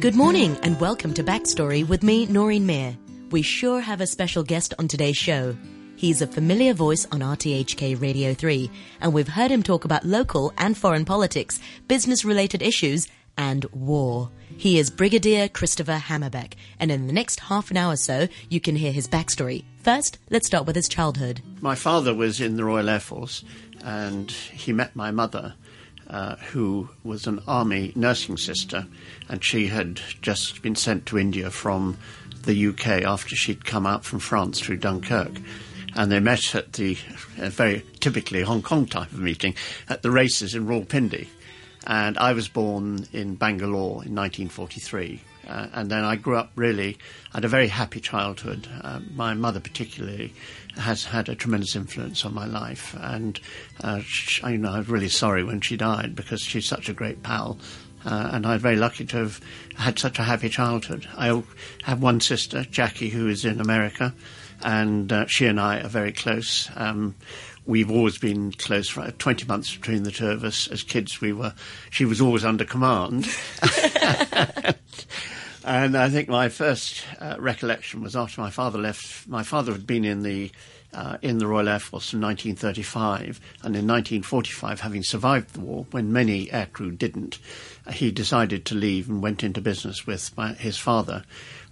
Good morning and welcome to Backstory with me, Noreen Mir. We sure have a special guest on today's show. He's a familiar voice on RTHK Radio 3, and we've heard him talk about local and foreign politics, business related issues, and war. He is Brigadier Christopher Hammerbeck, and in the next half an hour or so, you can hear his backstory. First, let's start with his childhood. My father was in the Royal Air Force, and he met my mother. Uh, who was an army nursing sister, and she had just been sent to India from the UK after she'd come out from France through Dunkirk. And they met at the uh, very typically Hong Kong type of meeting at the races in Rawalpindi. And I was born in Bangalore in 1943. Uh, and then I grew up really, had a very happy childhood. Uh, my mother, particularly, has had a tremendous influence on my life. And uh, she, I, you know, I was really sorry when she died because she's such a great pal. Uh, and I'm very lucky to have had such a happy childhood. I have one sister, Jackie, who is in America, and uh, she and I are very close. Um, we've always been close for 20 months between the two of us. As kids, we were, she was always under command. and I think my first uh, recollection was after my father left. My father had been in the uh, in the Royal Air Force from 1935, and in 1945, having survived the war, when many aircrew didn't, uh, he decided to leave and went into business with my, his father.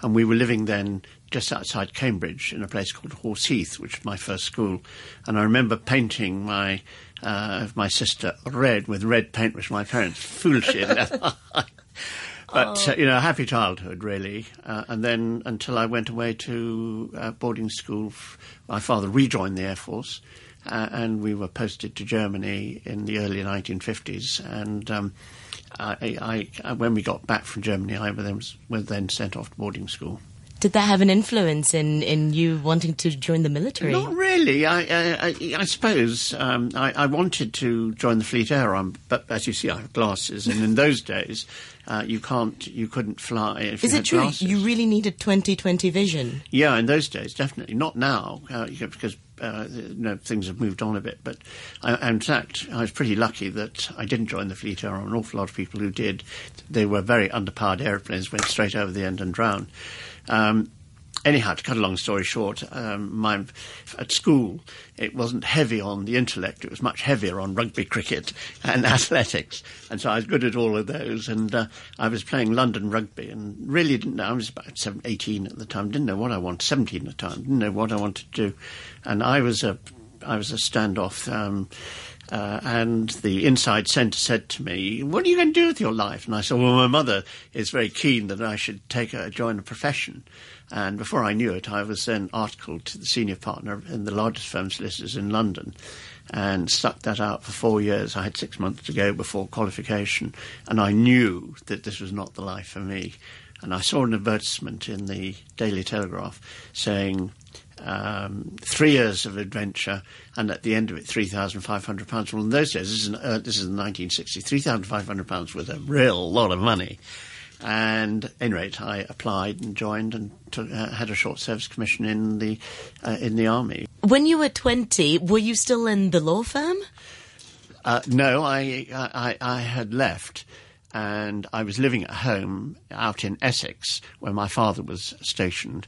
And we were living then just outside Cambridge in a place called Horse Heath, which was my first school. And I remember painting my uh, my sister red with red paint, which my parents foolishly left. But, oh. uh, you know, a happy childhood, really. Uh, and then until I went away to uh, boarding school, my father rejoined the Air Force, uh, and we were posted to Germany in the early 1950s. And um, I, I, when we got back from Germany, I was, was then sent off to boarding school. Did that have an influence in, in you wanting to join the military? Not really. I, I, I suppose um, I, I, wanted to join the Fleet Air Arm, but as you see, I have glasses, and in those days, uh, you can't, you couldn't fly. If Is you it true? Glasses. You really needed 20/20 vision. Yeah, in those days, definitely. Not now, uh, because uh, you know, things have moved on a bit. But I, in fact, I was pretty lucky that I didn't join the Fleet Air Arm. An awful lot of people who did, they were very underpowered airplanes, went straight over the end and drowned. Um, anyhow, to cut a long story short, um, my, at school it wasn't heavy on the intellect; it was much heavier on rugby, cricket, and athletics. And so I was good at all of those. And uh, I was playing London rugby, and really didn't know. I was about 17, 18 at the time. Didn't know what I wanted. Seventeen at the time. Didn't know what I wanted to do. And I was a, I was a standoff. Um, uh, and the inside centre said to me, "What are you going to do with your life?" And I said, "Well, my mother is very keen that I should take a join a profession." And before I knew it, I was then articled to the senior partner in the largest firm solicitors in London, and stuck that out for four years. I had six months to go before qualification, and I knew that this was not the life for me. And I saw an advertisement in the Daily Telegraph saying um, three years of adventure, and at the end of it, three thousand five hundred pounds. Well, in those days, this is uh, this is nineteen sixty. Three thousand five hundred pounds was a real lot of money. And at any rate, I applied and joined and took, uh, had a short service commission in the uh, in the army. When you were twenty, were you still in the law firm? Uh, no, I, I I had left and I was living at home out in Essex where my father was stationed.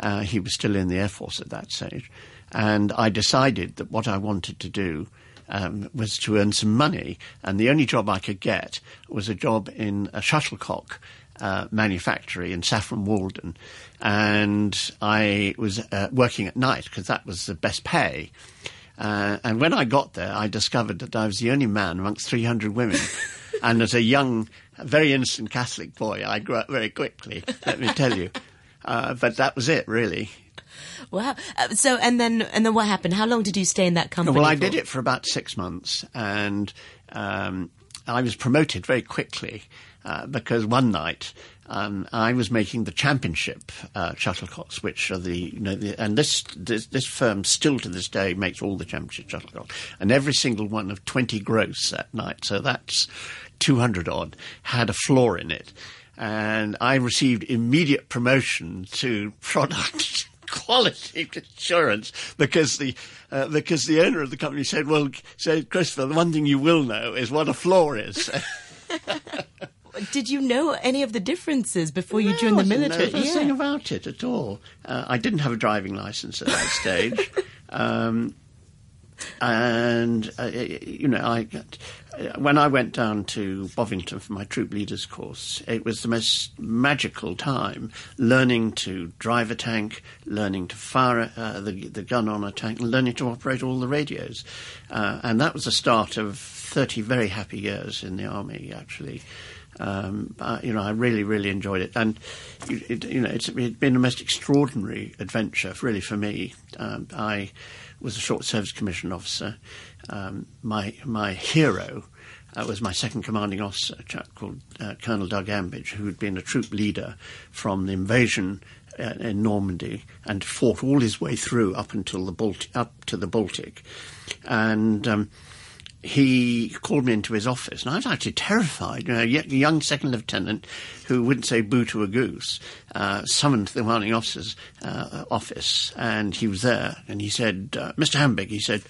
Uh, he was still in the Air Force at that stage. And I decided that what I wanted to do um, was to earn some money. And the only job I could get was a job in a shuttlecock uh, manufactory in Saffron Walden. And I was uh, working at night because that was the best pay. Uh, and when I got there, I discovered that I was the only man amongst 300 women. and as a young, very innocent Catholic boy, I grew up very quickly, let me tell you. Uh, but that was it, really. Wow. Uh, so, and then, and then what happened? How long did you stay in that company? Well, I for? did it for about six months, and um, I was promoted very quickly uh, because one night. Um, I was making the championship uh, shuttlecocks, which are the you know, the, and this, this, this firm still to this day makes all the championship shuttlecocks, and every single one of twenty gross that night, so that's two hundred odd, had a flaw in it and I received immediate promotion to product quality assurance because the uh, because the owner of the company said, "Well, said Christopher, the one thing you will know is what a flaw is." Did you know any of the differences before you joined the military? No, yeah. about it at all. Uh, I didn't have a driving license at that stage. Um, and uh, you know, I when I went down to Bovington for my troop leaders course, it was the most magical time learning to drive a tank, learning to fire uh, the, the gun on a tank, learning to operate all the radios. Uh, and that was the start of 30 very happy years in the army, actually. Um, uh, you know, I really, really enjoyed it, and it, you know, it's, it's been a most extraordinary adventure, really, for me. Um, I was a short service commission officer. Um, my my hero uh, was my second commanding officer, a chap called uh, Colonel Doug Ambidge, who had been a troop leader from the invasion uh, in Normandy and fought all his way through up until the Baltic, up to the Baltic, and. Um, he called me into his office, and I was actually terrified. You know, a young second lieutenant who wouldn't say boo to a goose uh, summoned the commanding officer's uh, office, and he was there, and he said, uh, "Mr. Hammerbeck," he said,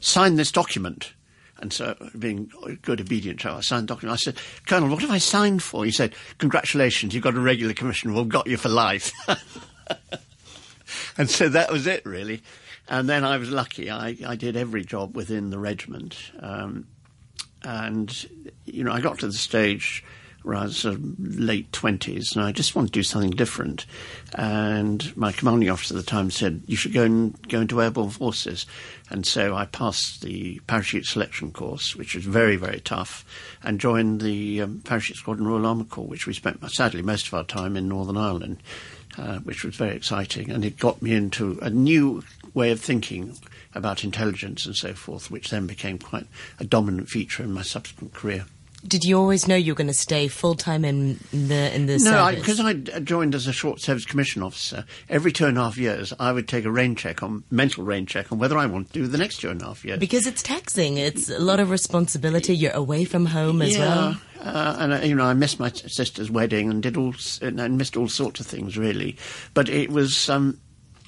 "sign this document." And so, being good, obedient I signed the document. I said, Colonel, what have I signed for? He said, Congratulations, you've got a regular commission. We've got you for life. and so that was it, really. And then I was lucky. I, I did every job within the regiment. Um, and, you know, I got to the stage where I was sort of late 20s and I just wanted to do something different. And my commanding officer at the time said, you should go and go into airborne forces. And so I passed the parachute selection course, which was very, very tough, and joined the um, Parachute Squadron Royal Armour Corps, which we spent, sadly, most of our time in Northern Ireland. Uh, which was very exciting, and it got me into a new way of thinking about intelligence and so forth, which then became quite a dominant feature in my subsequent career. Did you always know you were going to stay full time in the in the no, because I, I, joined as a short service commission officer. Every two and a half years, I would take a rain check on mental rain check on whether I want to do the next two and a half years. Because it's taxing. It's a lot of responsibility. You're away from home as yeah, well. Uh, and you know, I missed my sister's wedding and did all and missed all sorts of things really. But it was, um,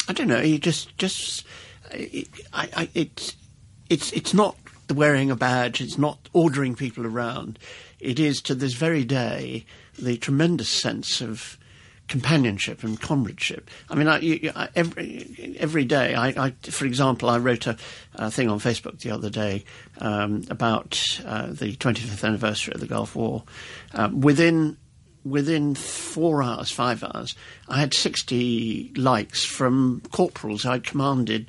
I don't know, it just just I, I, it's it's it's not the wearing a badge. It's not ordering people around. It is to this very day the tremendous sense of companionship and comradeship. I mean, I, you, I, every every day, I, for example, I wrote a, a, thing on Facebook the other day um, about uh, the 25th anniversary of the Gulf War. Um, within within four hours, five hours, I had 60 likes from corporals I'd commanded,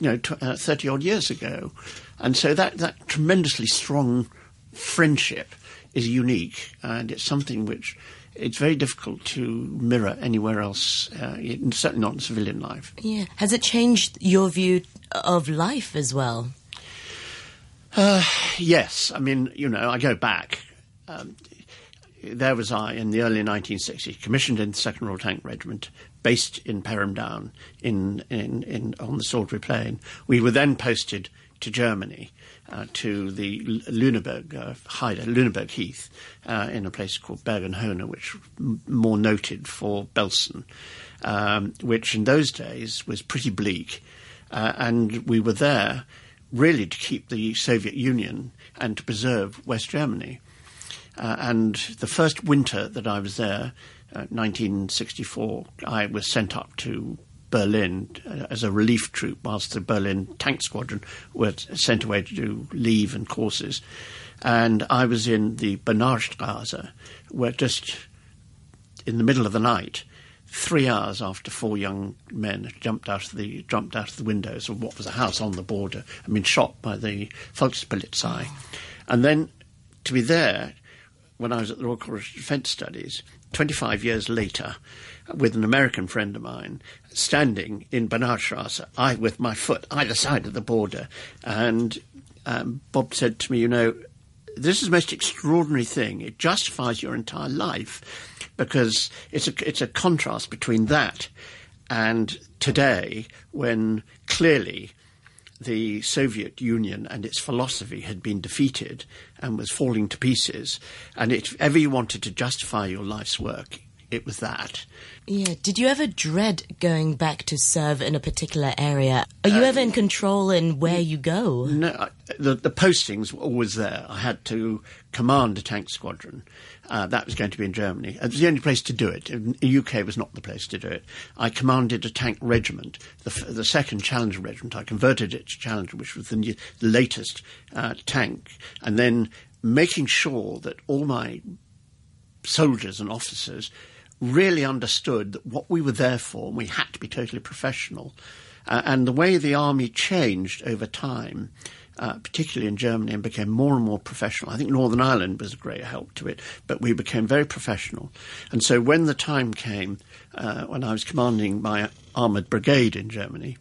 you know, tw- uh, 30 odd years ago. And so that, that tremendously strong friendship is unique, and it's something which it's very difficult to mirror anywhere else, uh, certainly not in civilian life. Yeah. Has it changed your view of life as well? Uh, yes. I mean, you know, I go back. Um, there was I in the early 1960s, commissioned in the Second Royal Tank Regiment, based in Perham Down in, in, in, on the Salisbury Plain. We were then posted to Germany, uh, to the Lüneburg uh, Lüneburg Heath, uh, in a place called Bergen-Hohne, which m- more noted for Belsen, um, which in those days was pretty bleak. Uh, and we were there really to keep the Soviet Union and to preserve West Germany. Uh, and the first winter that I was there, 1964, uh, I was sent up to Berlin uh, as a relief troop, whilst the Berlin Tank Squadron were sent away to do leave and courses. And I was in the Bernauer Straße, where just in the middle of the night, three hours after four young men jumped out of the jumped out of the windows of what was a house on the border and been shot by the Volkspolizei, and then to be there when I was at the Royal College of Defence Studies, 25 years later, with an American friend of mine, standing in Bernauer Strasse, I with my foot either side of the border. And um, Bob said to me, you know, this is the most extraordinary thing. It justifies your entire life because it's a, it's a contrast between that and today when clearly the Soviet Union and its philosophy had been defeated and was falling to pieces. And if ever you wanted to justify your life's work, it was that. Yeah. Did you ever dread going back to serve in a particular area? Are you uh, ever in control in where you go? No, I, the, the postings were always there. I had to command a tank squadron. Uh, that was going to be in Germany. It was the only place to do it. The UK was not the place to do it. I commanded a tank regiment, the, the second Challenger regiment. I converted it to Challenger, which was the, new, the latest uh, tank, and then making sure that all my soldiers and officers really understood that what we were there for, and we had to be totally professional. Uh, and the way the army changed over time, uh, particularly in Germany, and became more and more professional. I think Northern Ireland was a great help to it, but we became very professional. And so when the time came, uh, when I was commanding my armoured brigade in Germany,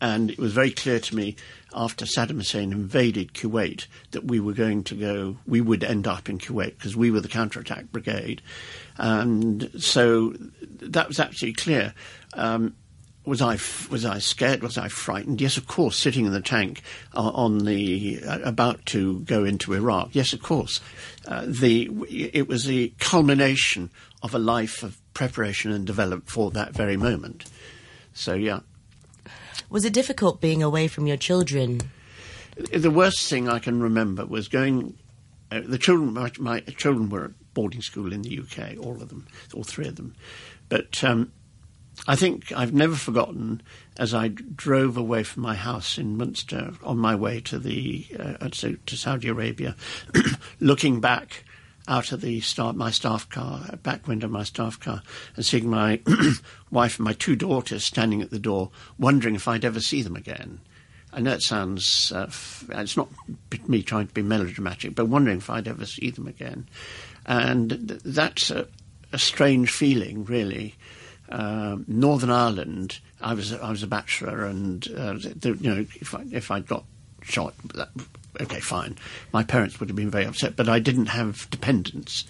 and it was very clear to me after Saddam Hussein invaded Kuwait that we were going to go, we would end up in Kuwait because we were the counterattack brigade. And so that was absolutely clear. Um, was I was I scared? Was I frightened? Yes, of course. Sitting in the tank uh, on the uh, about to go into Iraq. Yes, of course. Uh, the it was the culmination of a life of preparation and development for that very moment. So yeah. Was it difficult being away from your children? The worst thing I can remember was going. Uh, the children, my, my, children were at boarding school in the UK, all of them, all three of them. But um, I think I've never forgotten as I drove away from my house in Munster on my way to the uh, to, Saudi Arabia, looking back out of the staff, my staff car, back window of my staff car, and seeing my wife and my two daughters standing at the door, wondering if I'd ever see them again. I know it sounds, uh, f- it's not me trying to be melodramatic, but wondering if I'd ever see them again. And th- that's a, a, strange feeling, really. Uh, Northern Ireland, I was I was a bachelor, and uh, the, you know if I, if I'd got shot, that okay, fine. My parents would have been very upset, but I didn't have dependents.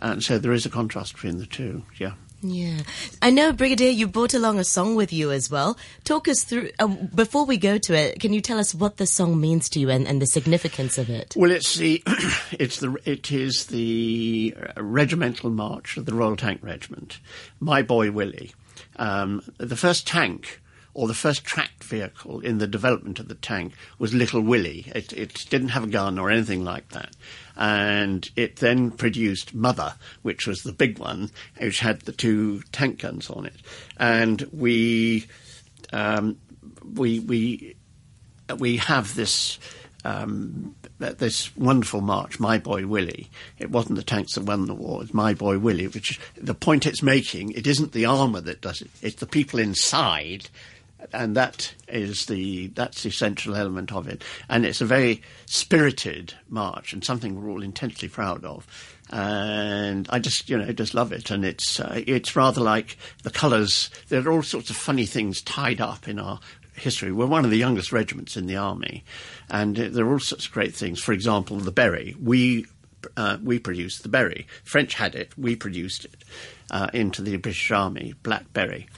And so there is a contrast between the two, yeah. Yeah. I know, Brigadier, you brought along a song with you as well. Talk us through, uh, before we go to it, can you tell us what the song means to you and, and the significance of it? Well, it's the, it's the, it is the regimental march of the Royal Tank Regiment. My Boy Willie. Um, the first tank or the first tracked vehicle in the development of the tank was Little Willie. It, it, didn't have a gun or anything like that. And it then produced Mother, which was the big one, which had the two tank guns on it. And we, um, we, we, we have this, um, this wonderful march, My Boy Willie. It wasn't the tanks that won the war, it's My Boy Willie, which the point it's making, it isn't the armour that does it, it's the people inside and that is the that's the essential element of it. And it's a very spirited march and something we're all intensely proud of. And I just you know just love it, and it's uh, it's rather like the colours. There are all sorts of funny things tied up in our history. We're one of the youngest regiments in the army, and there are all sorts of great things. For example, the beret. We uh, we produced the beret. French had it. We produced it uh, into the British Army, black beret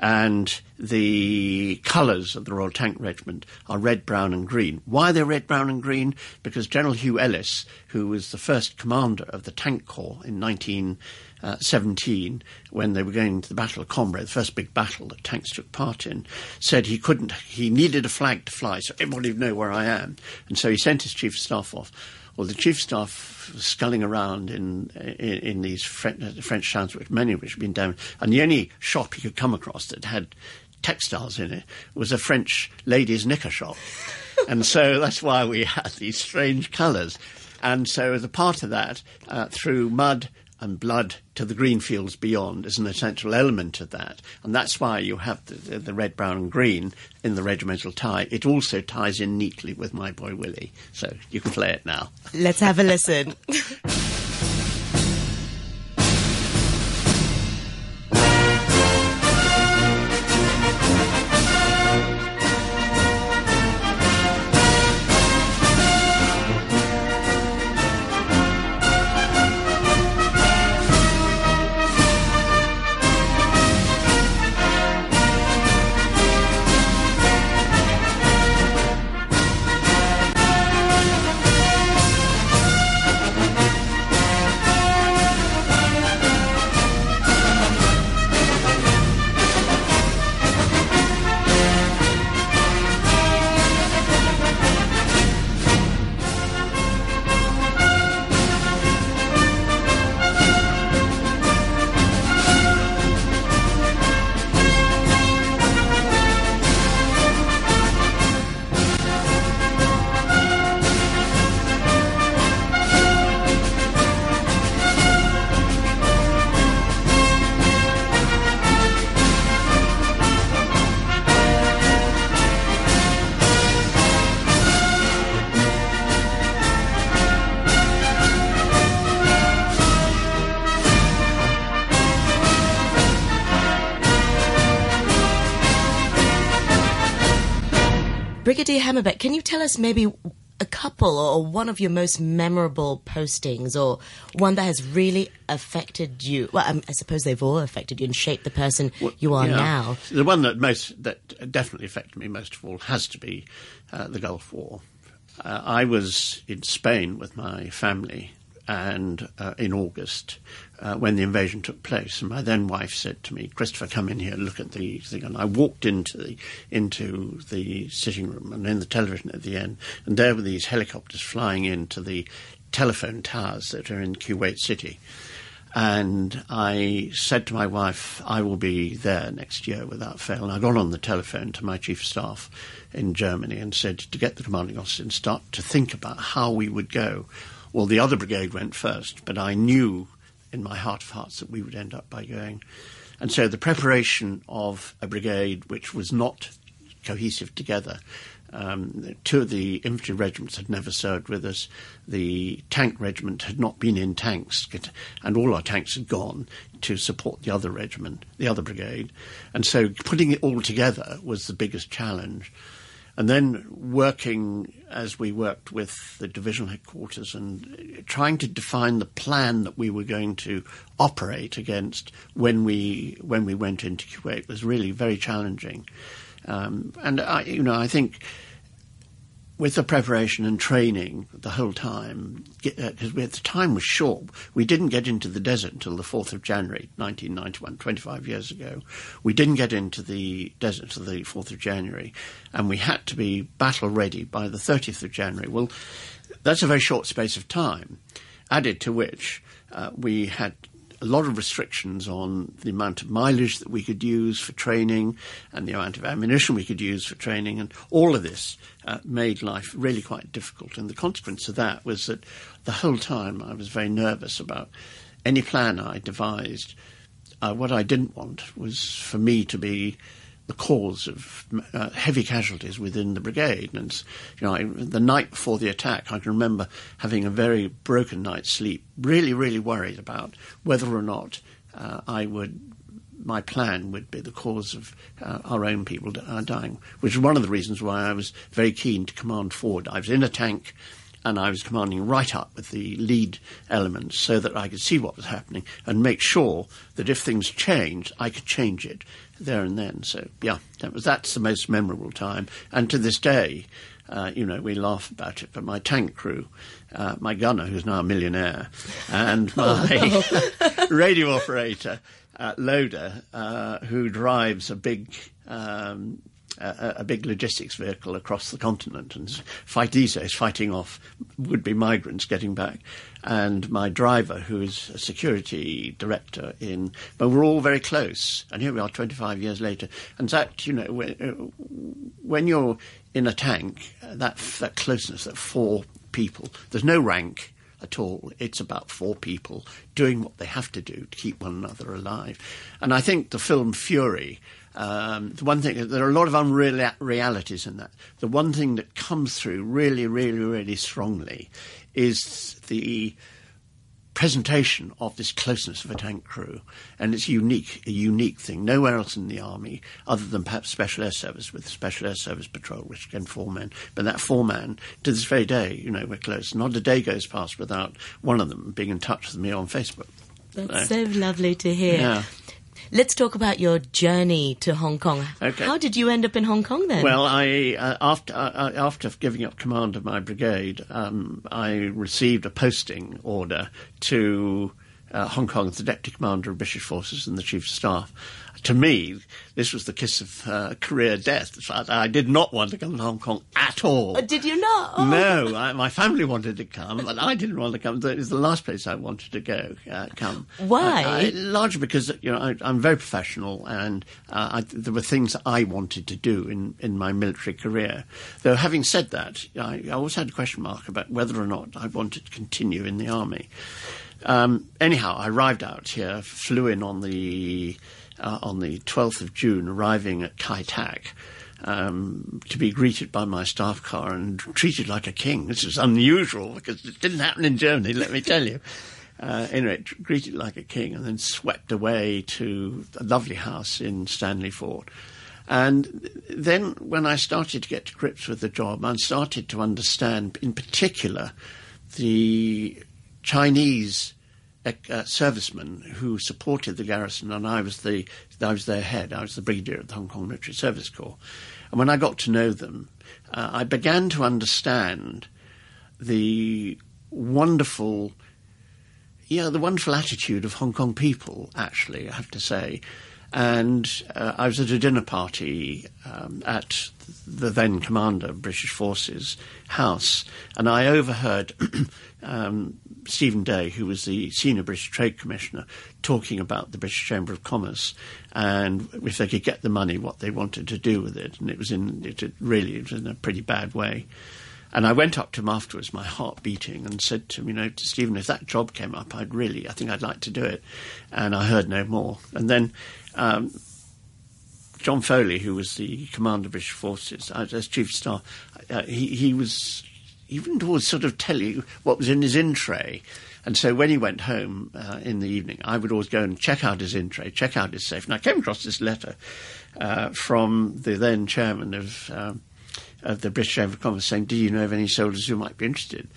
and the colours of the Royal Tank Regiment are red, brown, and green. Why they're red, brown, and green? Because General Hugh Elles, who was the first commander of the Tank Corps in 1917, when they were going into the Battle of Cambrai, the first big battle that tanks took part in, said he couldn't, he needed a flag to fly so everybody would know where I am. And so he sent his chief of staff off well, the chief staff was sculling around in in, in these French, French towns, which many of which had been damaged, and the only shop he could come across that had textiles in it was a French ladies' knicker shop, and so that's why we had these strange colours. And so, as a part of that, uh, through mud and blood to the green fields beyond is an essential element of that. And that's why you have the, the, red, brown, and green in the regimental tie. It also ties in neatly with My Boy Willie. So you can play it now. Let's have a listen. us maybe a couple or one of your most memorable postings or one that has really affected you? Well, um, I suppose they've all affected you and shaped the person well, you are yeah. now. The one that most that definitely affected me most of all has to be uh, the Gulf War. Uh, I was in Spain with my family and uh, in August uh, when the invasion took place. And my then wife said to me, "Christopher, come in here, look at the thing." And I walked into the into the sitting room and in the television at the end, and there were these helicopters flying into the telephone towers that are in Kuwait City. And I said to my wife, I will be there next year without fail. And I got on the telephone to my chief of staff in Germany and said to get the commanding officer and start to think about how we would go well, the other brigade went first, but I knew in my heart of hearts that we would end up by going. And so the preparation of a brigade which was not cohesive together. Um, two of the infantry regiments had never served with us. The tank regiment had not been in tanks, and all our tanks had gone to support the other regiment, the other brigade. And so putting it all together was the biggest challenge. And then working as we worked with the divisional headquarters and trying to define the plan that we were going to operate against when we when we went into Kuwait was really very challenging. Um, and I, you know, I think with the preparation and training the whole time, because uh, the time was short, we didn't get into the desert until the 4th of January 1991, 25 years ago. We didn't get into the desert until the 4th of January, and we had to be battle ready by the 30th of January. Well, that's a very short space of time, added to which uh, we had a lot of restrictions on the amount of mileage that we could use for training and the amount of ammunition we could use for training, and all of this uh, made life really quite difficult. And the consequence of that was that the whole time I was very nervous about any plan I devised. Uh, what I didn't want was for me to be the cause of uh, heavy casualties within the brigade. And you know, I, the night before the attack, I can remember having a very broken night's sleep, really, really worried about whether or not uh, I would. My plan would be the cause of uh, our own people uh, dying, which is one of the reasons why I was very keen to command forward. I was in a tank and I was commanding right up with the lead elements so that I could see what was happening and make sure that if things changed, I could change it there and then. So yeah, that was that's the most memorable time, and to this day. Uh, you know, we laugh about it, but my tank crew, uh, my gunner, who's now a millionaire, and my oh, radio operator, uh, Loader, uh, who drives a big um, a, a, big logistics vehicle across the continent and fight these days fighting off would-be migrants getting back. And my driver, who is a security director in, but we're all very close. And here we are 25 years later. And that, you know, when, uh, when you're in a tank, that, that closeness, that four people, there's no rank at all. It's about four people doing what they have to do to keep one another alive. And I think the film Fury um, the one thing, there are a lot of unrealities in that. The one thing that comes through really, really, really strongly is the presentation of this closeness of a tank crew, and it's unique, a unique thing. Nowhere else in the army, other than perhaps Special Air Service with Special Air Service Patrol, which again four men, but that four man to this very day, you know, we're close. Not a day goes past without one of them being in touch with me on Facebook. That's so, so lovely to hear. Yeah. Let's talk about your journey to Hong Kong. Okay. How did you end up in Hong Kong then? Well, I uh, after uh, uh, after giving up command of my brigade, um, I received a posting order to uh, Hong Kong as the deputy commander of British forces and the chief of staff to me, this was the kiss of uh, career death. I did not want to come to Hong Kong at all. Uh, did you not? Oh. No, I, my family wanted to come, but I didn't want to come. It was the last place I wanted to go. Uh, come. Why? I, largely because you know I, am very professional, and uh, there were things I wanted to do in, in my military career. Though having said that, I, I always had a question mark about whether or not I wanted to continue in the army. Um, anyhow, I arrived out here, flew in on the uh, on the 12th of June, arriving at Kai Tak. Um, to be greeted by my staff car and treated like a king. This is unusual because it didn't happen in Germany, let me tell you. Uh, anyway, greeted like a king and then swept away to a lovely house in Stanley Fort. And then when I started to get to grips with the job, I started to understand, in particular, the Chinese uh, servicemen who supported the garrison, and I was the I was their head. I was the brigadier of the Hong Kong Military Service Corps. And when I got to know them, uh, I began to understand the wonderful, yeah, the wonderful attitude of Hong Kong people. Actually, I have to say, and uh, I was at a dinner party um, at the then commander of British Forces house, and I overheard um, Stephen Day, who was the senior British Trade Commissioner, talking about the British Chamber of Commerce and if they could get the money, what they wanted to do with it, and it was in it really it was in a pretty bad way. And I went up to him afterwards, my heart beating, and said to him, you know, to Stephen, if that job came up, I'd really, I think I'd like to do it. And I heard no more. And then um, John Foley, who was the commander of British forces, uh, as chief of staff, uh, he, he was he wouldn't sort of tell you what was in his in tray. And so when he went home uh, in the evening, I would always go and check out his in tray, check out his safe. And I came across this letter uh, from the then chairman of, um, of the British Chamber of Commerce saying, Do you know of any soldiers who might be interested?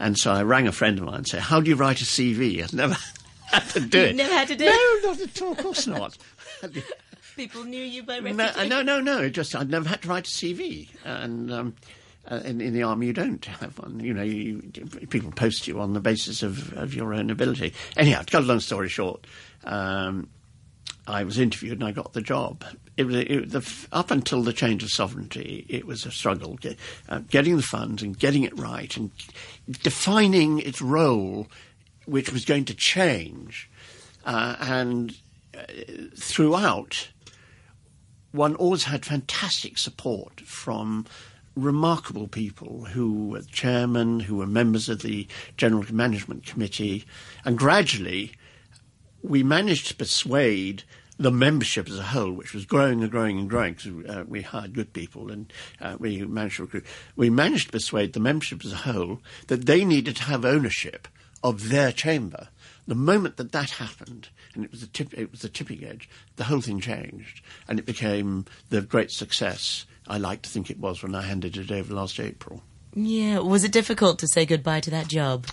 And so I rang a friend of mine and said, How do you write a CV? I've never had to do it. never had to do no, it? No, not at all. Of course not. People knew you by reputation. No, no, no, no. Just I'd never had to write a CV, and um, uh, in, in, the army you don't have one. You know, you, people post you on the basis of, of your own ability. Anyhow, to cut a long story short, um, I was interviewed and I got the job. It was it, the, up until the change of sovereignty, it was a struggle get, uh, getting the funds and getting it right and defining its role, which was going to change, uh, and uh, throughout one always had fantastic support from remarkable people who were chairmen, who were members of the General Management Committee, and gradually we managed to persuade the membership as a whole, which was growing and growing and growing, because uh, we hired good people and uh, we managed to recruit. We managed to persuade the membership as a whole that they needed to have ownership of their chamber. The moment that that happened, and it was the tip, it was the tipping edge, the whole thing changed, and it became the great success I like to think it was when I handed it over last April. Yeah, was it difficult to say goodbye to that job?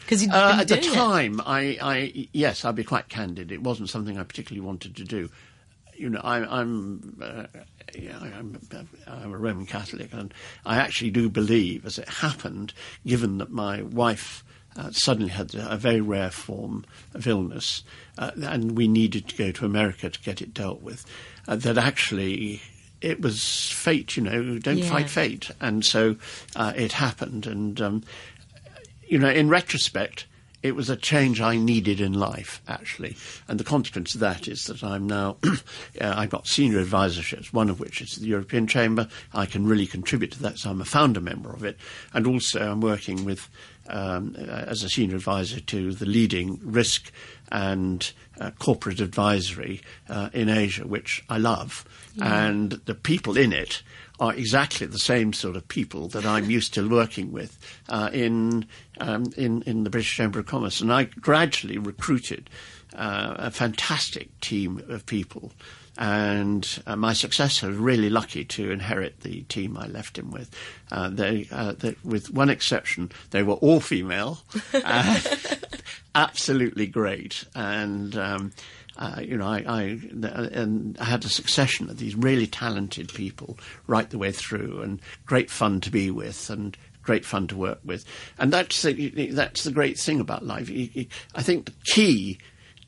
Because uh, at the time, I, I, yes, I'll be quite candid. It wasn't something I particularly wanted to do. You know, I, am uh, yeah, I'm, I'm, a Roman Catholic, and I actually do believe, as it happened, given that my wife uh, suddenly had a very rare form of illness, uh, and we needed to go to America to get it dealt with, uh, that actually it was fate, you know, don't yeah. fight fate. And so uh, it happened. And, um, you know, in retrospect, it was a change I needed in life, actually. And the consequence of that is that I'm now, uh, I've got senior advisorships, one of which is the European Chamber. I can really contribute to that, so I'm a founder member of it. And also I'm working with, um, uh, as a senior advisor to the leading risk and uh, corporate advisory uh, in Asia, which I love. Yeah. And the people in it are exactly the same sort of people that I'm used to working with uh, in, um, in, in the British Chamber of Commerce. And I gradually recruited uh, a fantastic team of people. And uh, my successor was really lucky to inherit the team I left him with. Uh, they, uh, they, with one exception, they were all female, uh, absolutely great, and um, uh, you know, I, I, and I had a succession of these really talented people right the way through, and great fun to be with, and great fun to work with, and that's the, that's the great thing about life. I think the key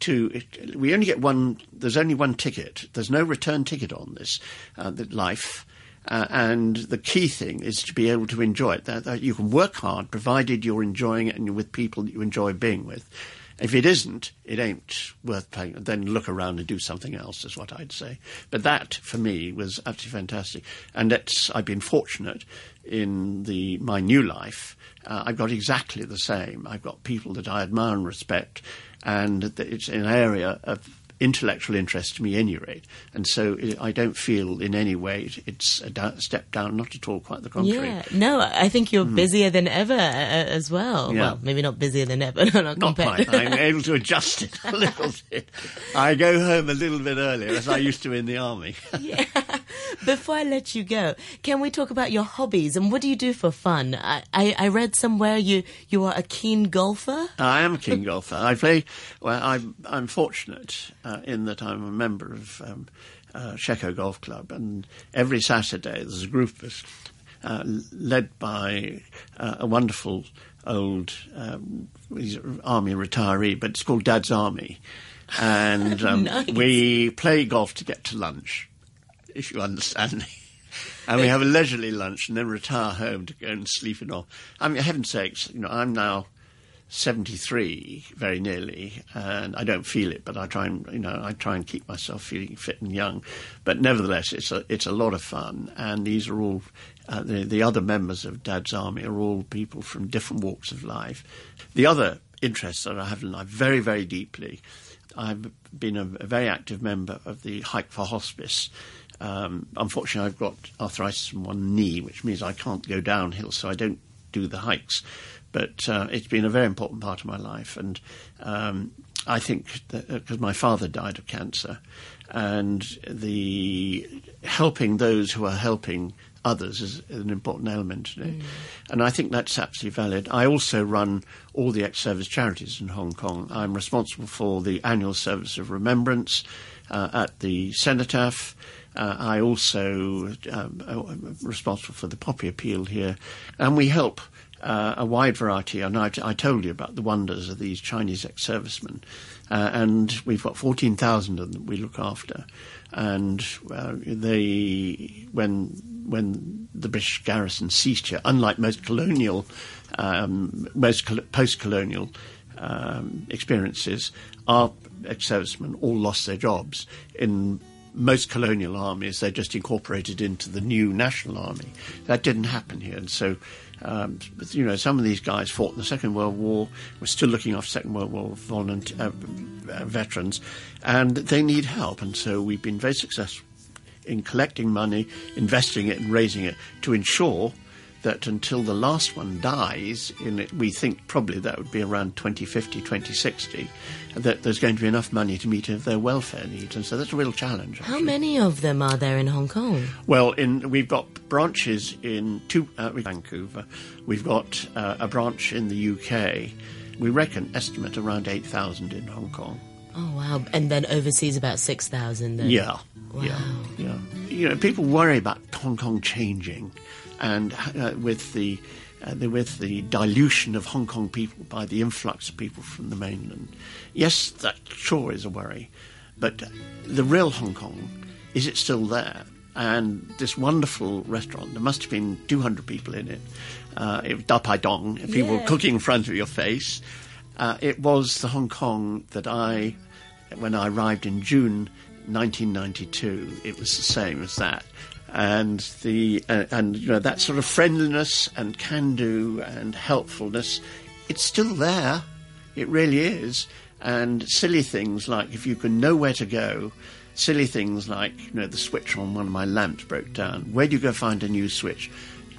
to we only get one. There's only one ticket. There's no return ticket on this uh, life. Uh, and the key thing is to be able to enjoy it. That, that you can work hard, provided you're enjoying it and you're with people that you enjoy being with. If it isn't, it ain't worth paying. Then look around and do something else, is what I'd say. But that, for me, was absolutely fantastic. And I've been fortunate in the my new life. Uh, I've got exactly the same. I've got people that I admire and respect, and it's an area of intellectual interest to me, any rate. And so I don't feel in any way it's a da- step down, not at all, quite the contrary. Yeah, no, I think you're mm. busier than ever uh, as well. Yeah. Well, maybe not busier than ever, not, not quite. I'm able to adjust it a little bit. I go home a little bit earlier, as I used to in the army. yeah. Before I let you go, can we talk about your hobbies and what do you do for fun? I, I, I read somewhere you, you are a keen golfer. I am a keen golfer. I play. Well, I'm I'm fortunate uh, in that I'm a member of um, uh, Shek O Golf Club, and every Saturday there's a group of us, uh, led by uh, a wonderful old um, he's army retiree, but it's called Dad's Army, and um, Nice. we play golf to get to lunch, if you understand me. And we have a leisurely lunch and then retire home to go and sleep it off. I mean, heaven's sakes, you know, I'm now 73, very nearly, and I don't feel it, but I try and, you know, I try and keep myself feeling fit and young. But nevertheless, it's a, it's a lot of fun, and these are all, uh, the, the other members of Dad's Army are all people from different walks of life. The other interest that I have in life very, very deeply, I've been a, a very active member of the Hike for Hospice. Um, unfortunately, I've got arthritis in one knee, which means I can't go downhill, so I don't do the hikes. But uh, it's been a very important part of my life, and um, I think because my father died of cancer, and the helping those who are helping others is an important element in it. And I think that's absolutely valid. I also run all the ex-service charities in Hong Kong. I'm responsible for the annual service of remembrance uh, at the Cenotaph. Uh, I also um, am responsible for the Poppy Appeal here, and we help uh, a wide variety. And I, I told you about the wonders of these Chinese ex-servicemen, uh, and we've got fourteen thousand of them we look after, and uh, they when when the British garrison ceased here, unlike most colonial, um, most col- post-colonial um, experiences, our ex-servicemen all lost their jobs in most colonial armies, they're just incorporated into the new national army. That didn't happen here, and so. Um, you know, some of these guys fought in the Second World War. We're still looking after Second World War volunteer, uh, uh, veterans, and they need help. And so we've been very successful in collecting money, investing it, and raising it to ensure that until the last one dies, in it, we think probably that would be around 2050, 2060, that there's going to be enough money to meet their welfare needs. And so that's a real challenge. How many of them are there in Hong Kong? Well, in we've got branches in two, uh, Vancouver. We've got uh, a branch in the UK. We reckon estimate around eight thousand in Hong Kong. Oh wow! And then overseas about six thousand. Yeah, Wow. yeah, yeah. You know, people worry about Hong Kong changing, and uh, with the, uh, with the dilution of Hong Kong people by the influx of people from the mainland. Yes, that sure is a worry, but the real Hong Kong is it still there? And this wonderful restaurant, there must have been 200 people in it. Uh, it was Dai Pai Dong, people Yeah. cooking in front of your face. Uh, it was the Hong Kong that I, when I arrived in June 1992, it was the same as that. And the uh, and you know that sort of friendliness and can do and helpfulness, it's still there. It really is. And silly things like if you can know where to go, silly things like you know the switch on one of my lamps broke down. Where do you go find a new switch?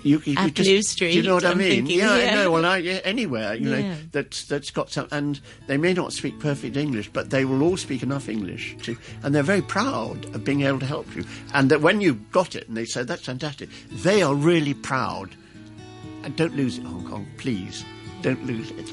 You, you, At you just, Blue Do you Street, know what I I'm mean? thinking, yeah, yeah. no, well, I, yeah, anywhere you Yeah. know that's that's got some, and they may not speak perfect English, but they will all speak enough English to, and they're very proud of being able to help you. And that when you've got it, and they say that's fantastic, they are really proud. And don't lose it, Hong Kong, please. Don't lose it.